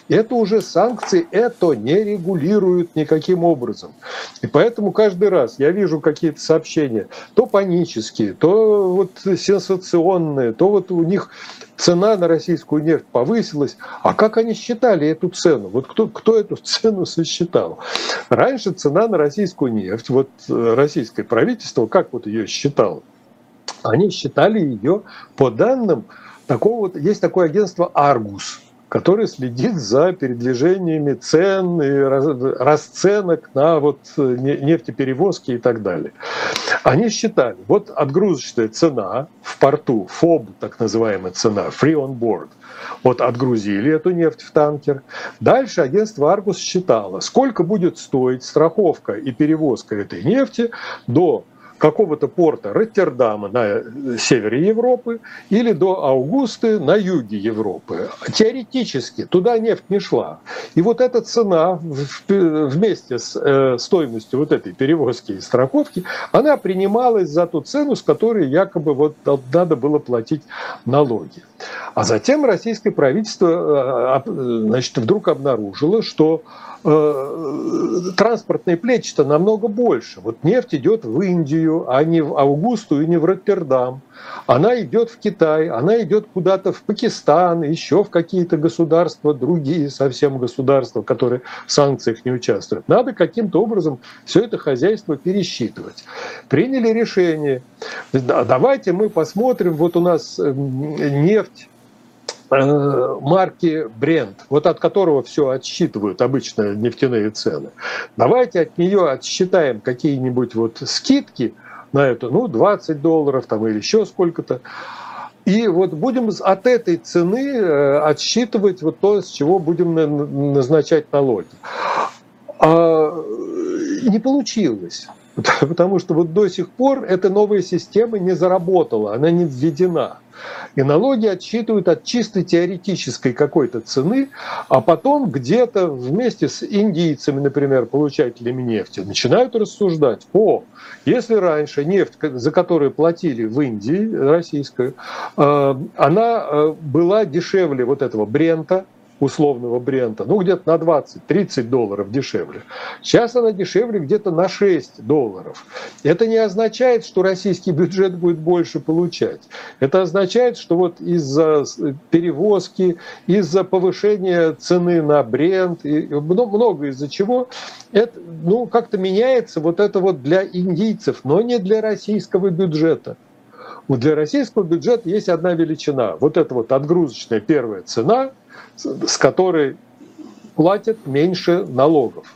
Это уже санкции, это не регулируют никаким образом. И поэтому каждый раз я вижу какие-то сообщения, то панические, то вот сенсационные, то вот у них цена на российскую нефть повысилась. А как они считали эту цену? Вот кто, кто эту цену сосчитал? Раньше цена на российскую нефть, вот э, российское правительство, как вот ее считало? Они считали ее по данным такого вот, есть такое агентство «Аргус», который следит за передвижениями цен и расценок на вот нефтеперевозки и так далее. Они считали, вот отгрузочная цена в порту, ФОБ, так называемая цена, free on board, вот отгрузили эту нефть в танкер. Дальше агентство Аргус считало, сколько будет стоить страховка и перевозка этой нефти до какого-то порта Роттердама на севере Европы или до Аугусты на юге Европы. Теоретически туда нефть не шла. И вот эта цена вместе с э, стоимостью вот этой перевозки и страховки, она принималась за ту цену, с которой якобы вот надо было платить налоги. А затем российское правительство э, значит, вдруг обнаружило, что Э, транспортные плечи-то намного больше. Вот нефть идет в Индию, а не в Аугусту и не в Роттердам. Она идет в Китай, она идет куда-то в Пакистан, еще в какие-то государства, другие совсем государства, которые в санкциях не участвуют. Надо каким-то образом все это хозяйство пересчитывать. Приняли решение, давайте мы посмотрим, вот у нас нефть Э, марки бренд, вот от которого все отсчитывают обычно нефтяные цены. Давайте от нее отсчитаем какие-нибудь вот скидки на это, ну, 20 долларов там или еще сколько-то. И вот будем от этой цены э, отсчитывать вот то, с чего будем назначать налоги. А не получилось. Потому что вот до сих пор эта новая система не заработала, она не введена. И налоги отсчитывают от чисто теоретической какой-то цены, а потом где-то вместе с индийцами, например, получателями нефти, начинают рассуждать, о, если раньше нефть, за которую платили в Индии, российская, э, она э, была дешевле вот этого брента, условного брента, ну где-то на 20-30 долларов дешевле. Сейчас она дешевле где-то на 6 долларов. Это не означает, что российский бюджет будет больше получать. Это означает, что вот из-за перевозки, из-за повышения цены на брент, и много из-за чего, это, ну, как-то меняется вот это вот для индийцев, но не для российского бюджета. Вот для российского бюджета есть одна величина. Вот это вот отгрузочная первая цена – с которой платят меньше налогов.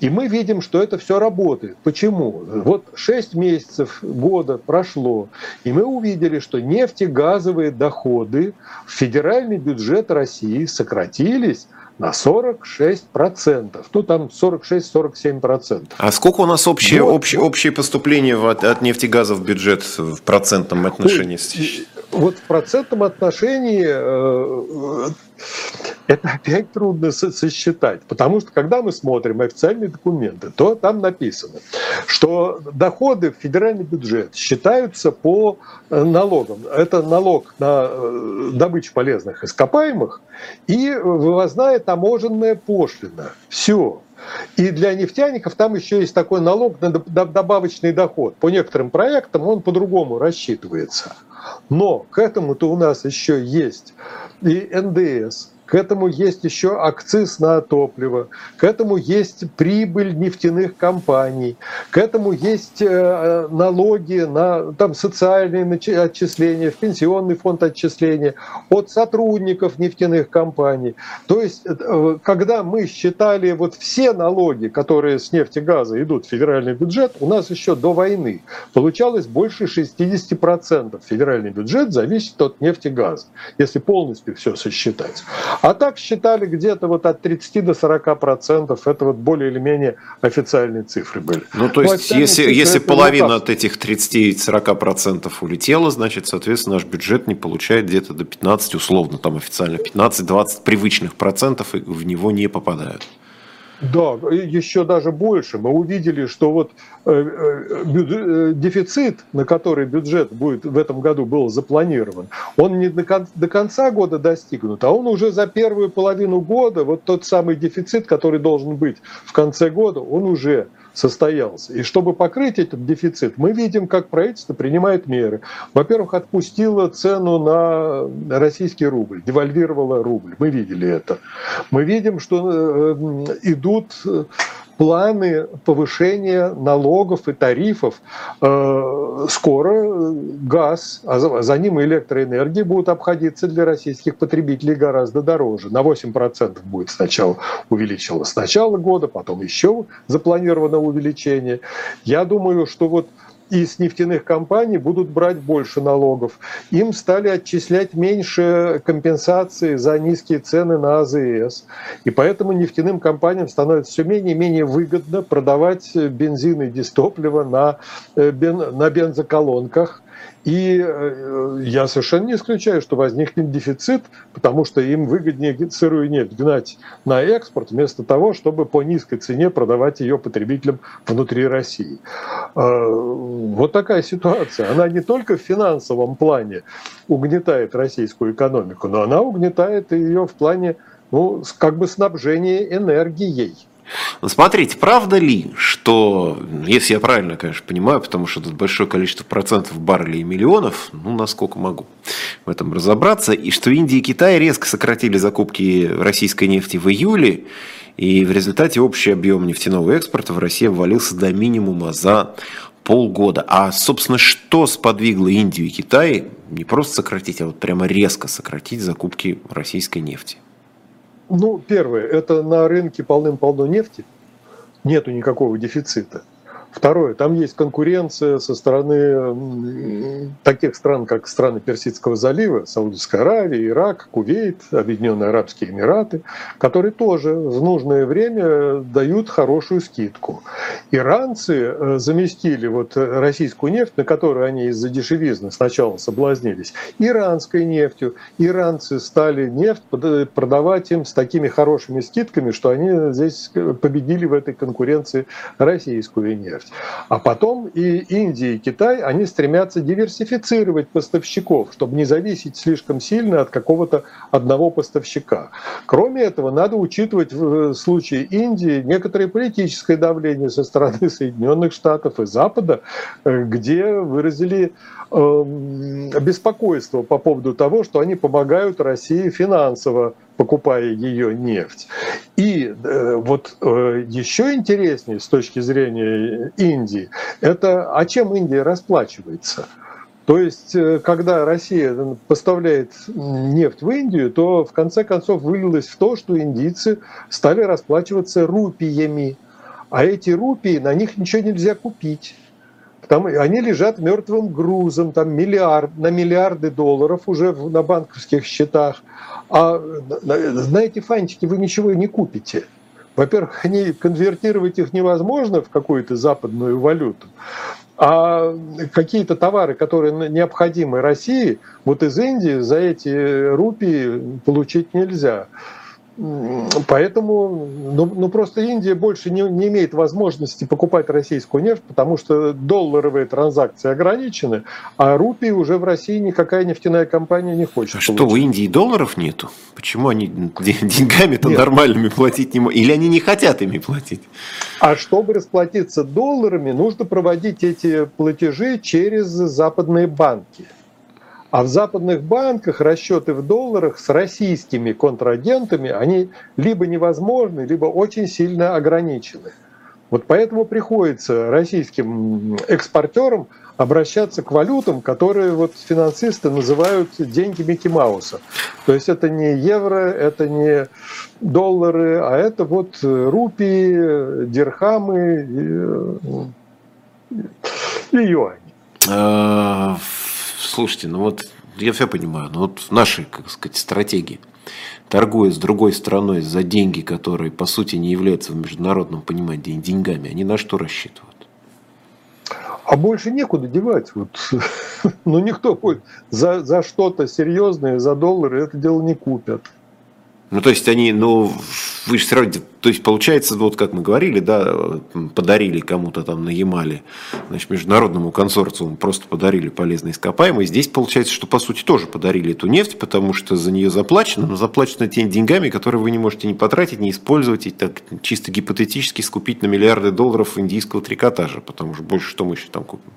И мы видим, что это все работает. Почему? Вот 6 месяцев года прошло, и мы увидели, что нефтегазовые доходы в федеральный бюджет России сократились на 46%. Ну, там 46-47%. А сколько у нас общее, вот. общее, общее поступление от, от нефтегаза в бюджет в процентном отношении? Вот в процентном отношении э, это опять трудно сосчитать, потому что когда мы смотрим официальные документы, то там написано, что доходы в федеральный бюджет считаются по э, налогам. Это налог на э, добычу полезных ископаемых и вывозная таможенная пошлина. Все. И для нефтяников там еще есть такой налог на добавочный доход. По некоторым проектам он по-другому рассчитывается. Но к этому-то у нас еще есть и НДС, к этому есть еще акциз на топливо, к этому есть прибыль нефтяных компаний, к этому есть э, налоги на там, социальные отчисления, в пенсионный фонд отчисления от сотрудников нефтяных компаний. То есть, э, когда мы считали вот все налоги, которые с нефти и газа идут в федеральный бюджет, у нас еще до войны получалось больше 60% федеральный бюджет зависит от нефти и газа, если полностью все сосчитать. А так считали где-то вот от 30 до 40 процентов. Это вот более или менее официальные цифры были. Ну, то есть, если, если половина от этих 30-40 процентов улетела, значит, соответственно, наш бюджет не получает где-то до 15, условно, там официально 15-20 привычных процентов, и в него не попадают. Да, еще даже больше. Мы увидели, что вот э, э, э, дефицит, на который бюджет будет в этом году был запланирован, он не до конца года достигнут, а он уже за первую половину года, вот тот самый дефицит, который должен быть в конце года, он уже состоялся. И чтобы покрыть этот дефицит, мы видим, как правительство принимает меры. Во-первых, отпустило цену на российский рубль, девальвировало рубль. Мы видели это. Мы видим, что э, идут планы повышения налогов и тарифов. Э, скоро газ, а за ним электроэнергия будут обходиться для российских потребителей гораздо дороже. На 8% будет сначала увеличено с начала года, потом еще запланировано увеличение. Я думаю, что вот из нефтяных компаний будут брать больше налогов. Им стали отчислять меньше компенсации за низкие цены на АЗС. И поэтому нефтяным компаниям становится все менее и менее выгодно продавать бензин и дистопливо на, э, на бензоколонках и э, я совершенно не исключаю, что возникнет дефицит, потому что им выгоднее сырую нефть гнать на экспорт, вместо того, чтобы по низкой цене продавать ее потребителям внутри России. А, вот такая ситуация. Она не только в финансовом плане угнетает российскую экономику, но она угнетает ее в плане ну, как бы снабжения энергией. Но смотрите, правда ли, что, если я правильно, конечно, понимаю, потому что тут большое количество процентов баррелей и миллионов, ну, насколько могу в этом разобраться, и что Индия и Китай резко сократили закупки российской нефти в июле, и в результате общий объем нефтяного экспорта в России обвалился до минимума за полгода. А, собственно, что сподвигло Индию и Китай не просто сократить, а вот прямо резко сократить закупки российской нефти? Ну, первое, это на рынке полным-полно нефти, нету никакого дефицита. Второе, там есть конкуренция со стороны таких стран, как страны Персидского залива, Саудовская Аравия, Ирак, Кувейт, Объединенные Арабские Эмираты, которые тоже в нужное время дают хорошую скидку. Иранцы э, заместили вот российскую нефть, на которую они из-за дешевизны сначала соблазнились, иранской нефтью. Иранцы стали нефть продавать им с такими хорошими скидками, что они здесь победили в этой конкуренции российскую нефть нефть. А потом и Индия, и Китай, они стремятся диверсифицировать поставщиков, чтобы не зависеть слишком сильно от какого-то одного поставщика. Кроме этого, надо учитывать в случае Индии некоторое политическое давление со стороны Соединенных Штатов и Запада, э, где выразили эм, беспокойство по поводу того, что они помогают России финансово покупая ее нефть. И э, вот э, еще интереснее с точки зрения Индии, это а чем Индия расплачивается? То есть, э, когда Россия поставляет нефть в Индию, то в конце концов вылилось в то, что индийцы стали расплачиваться рупиями. А эти рупии, на них ничего нельзя купить. Там, они лежат мертвым грузом, там миллиард, на миллиарды долларов уже на банковских счетах. А на эти фантики вы ничего не купите. Во-первых, они, конвертировать их невозможно в какую-то западную валюту. А какие-то товары, которые необходимы России, вот из Индии за эти рупии получить нельзя. Поэтому, ну, ну просто Индия больше не, не имеет возможности покупать российскую нефть, потому что долларовые транзакции ограничены, а рупии уже в России никакая нефтяная компания не хочет. А что, у Индии долларов нету? Почему они деньгами-то нормальными платить не могут? Или они не хотят ими платить? А чтобы расплатиться долларами, нужно проводить эти платежи через западные банки. А в западных банках расчеты в долларах с российскими контрагентами, они либо невозможны, либо очень сильно ограничены. Вот поэтому приходится российским экспортерам обращаться к валютам, которые вот финансисты называют деньги Микки Мауса. То есть это не евро, это не доллары, а это вот рупии, дирхамы и, и юани. Слушайте, ну вот я все понимаю, но вот в нашей, как сказать, стратегии, торгуя с другой страной за деньги, которые по сути не являются в международном понимании деньгами, они на что рассчитывают? А больше некуда девать. Вот. ну, никто за, за что-то серьезное, за доллары это дело не купят. Ну, то есть они, ну, вы же все равно, то есть получается, вот как мы говорили, да, подарили кому-то там на Ямале, значит, международному консорциуму просто подарили полезные ископаемые. Здесь получается, что по сути тоже подарили эту нефть, потому что за нее заплачено, но заплачено теми деньгами, которые вы не можете не потратить, не использовать и так чисто гипотетически скупить на миллиарды долларов индийского трикотажа, потому что больше что мы еще там купим.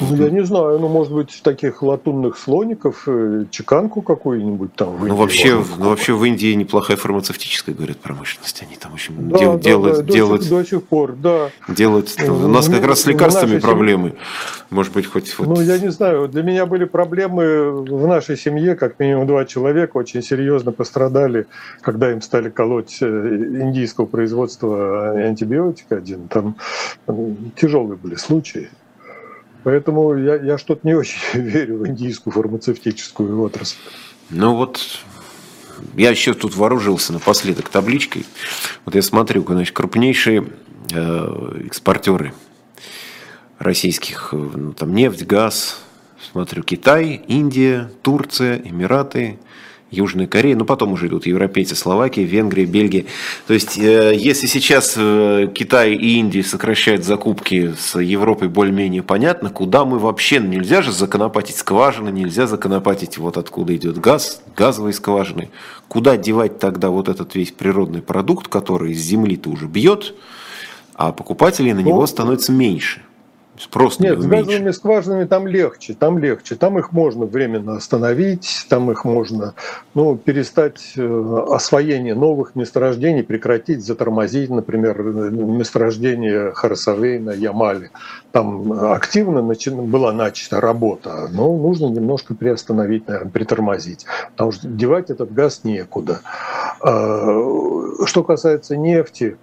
Ну, я не знаю, ну, может быть, таких латунных слоников, э, чеканку какую-нибудь там. ну, вообще, ну, вообще в Индии неплохая фармацевтическая, говорят, промышленность. Они там очень да, дел, да, делают, да, делают, до, сих, до сих пор, да. Делают, у нас ну, как раз с лекарствами проблемы. Семье... Может быть, хоть... Вот... Ну, я не знаю, для меня были проблемы в нашей семье, как минимум два человека очень серьезно пострадали, когда им стали колоть э, индийского производства антибиотика один. Там тяжелые были случаи. Поэтому я, я что-то не очень верю в индийскую фармацевтическую отрасль. Ну вот, я еще тут вооружился напоследок табличкой. Вот я смотрю, значит, крупнейшие э, экспортеры российских, ну, там нефть, газ, смотрю, Китай, Индия, Турция, Эмираты, Южная Корея, ну потом уже идут европейцы, Словакия, Венгрия, Бельгия. То есть, э, если сейчас э, Китай и Индия сокращают закупки с Европой более-менее понятно, куда мы вообще, ну, нельзя же законопатить скважины, нельзя законопатить вот откуда идет газ, газовые скважины. Куда девать тогда вот этот весь природный продукт, который из земли-то уже бьет, а покупателей на него ну, становится меньше? Спрос Нет, с газовыми скважинами там легче, там легче. Там их можно временно остановить, там их можно ну, перестать э, освоение новых месторождений, прекратить, затормозить, например, месторождение Харасавейна, Ямали. Там активно была начата работа, но нужно немножко приостановить, наверное, притормозить, потому что девать этот газ некуда. А, что касается нефти,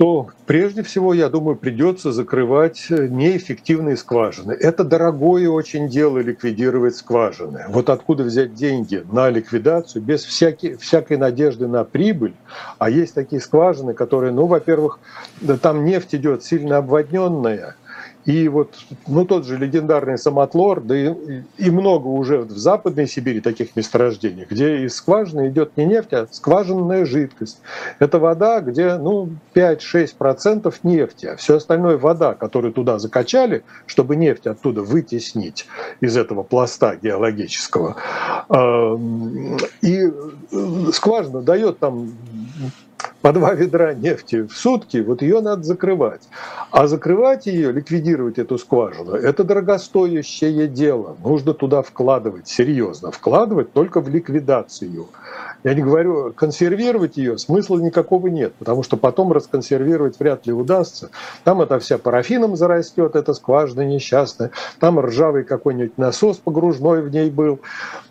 то прежде всего, я думаю, придется закрывать неэффективные скважины. Это дорогое очень дело ликвидировать скважины. Вот откуда взять деньги на ликвидацию без всякой, всякой надежды на прибыль. А есть такие скважины, которые, ну, во-первых, там нефть идет сильно обводненная, и вот ну, тот же легендарный самотлор, да и, и много уже в Западной Сибири таких месторождений, где из скважины идет не нефть, а скважинная жидкость. Это вода, где ну, 5-6% нефти, а все остальное вода, которую туда закачали, чтобы нефть оттуда вытеснить из этого пласта геологического. И э, скважина дает там по два ведра нефти в сутки, вот ее надо закрывать. А закрывать ее, ликвидировать эту скважину, это дорогостоящее дело. Нужно туда вкладывать, серьезно вкладывать только в ликвидацию. Я не говорю, консервировать ее смысла никакого нет, потому что потом расконсервировать вряд ли удастся. Там это вся парафином зарастет, эта скважина несчастная. Там ржавый какой-нибудь насос погружной в ней был.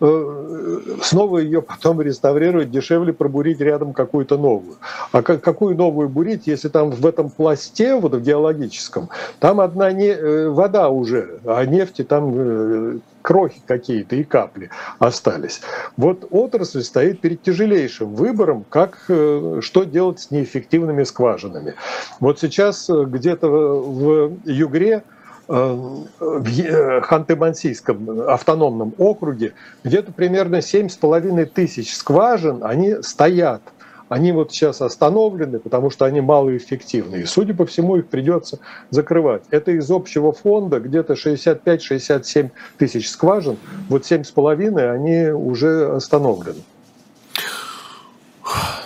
Э, снова ее потом реставрировать дешевле пробурить рядом какую-то новую. А какую новую бурить, если там в этом пласте, вот в геологическом, там одна не, э, вода уже, а нефти там э, крохи какие-то и капли остались. Вот отрасль стоит перед тяжелейшим выбором, как, э, что делать с неэффективными скважинами. Вот сейчас где-то в Югре в Ханты-Мансийском автономном округе где-то примерно 7,5 тысяч скважин, они стоят – они вот сейчас остановлены, потому что они малоэффективны. И, судя по всему, их придется закрывать. Это из общего фонда где-то 65-67 тысяч скважин. Вот 7,5 они уже остановлены.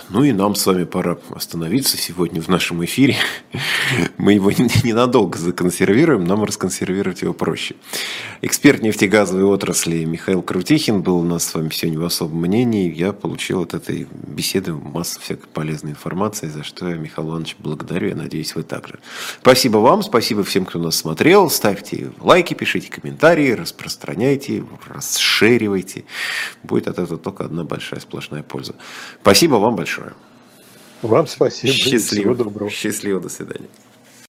Ну и нам с вами пора остановиться сегодня в нашем эфире. Мы его ненадолго законсервируем, нам расконсервировать его проще. Эксперт нефтегазовой отрасли Михаил Крутихин был у нас с вами сегодня в особом мнении. Я получил от этой беседы массу всякой полезной информации, за что я Михаил Иванович благодарю. Я надеюсь, вы также. Спасибо вам, спасибо всем, кто нас смотрел. Ставьте лайки, пишите комментарии, распространяйте, расширивайте. Будет от этого только одна большая сплошная польза. Спасибо вам большое большое. Вам спасибо. Счастливо. Всего доброго. Счастливо. До свидания.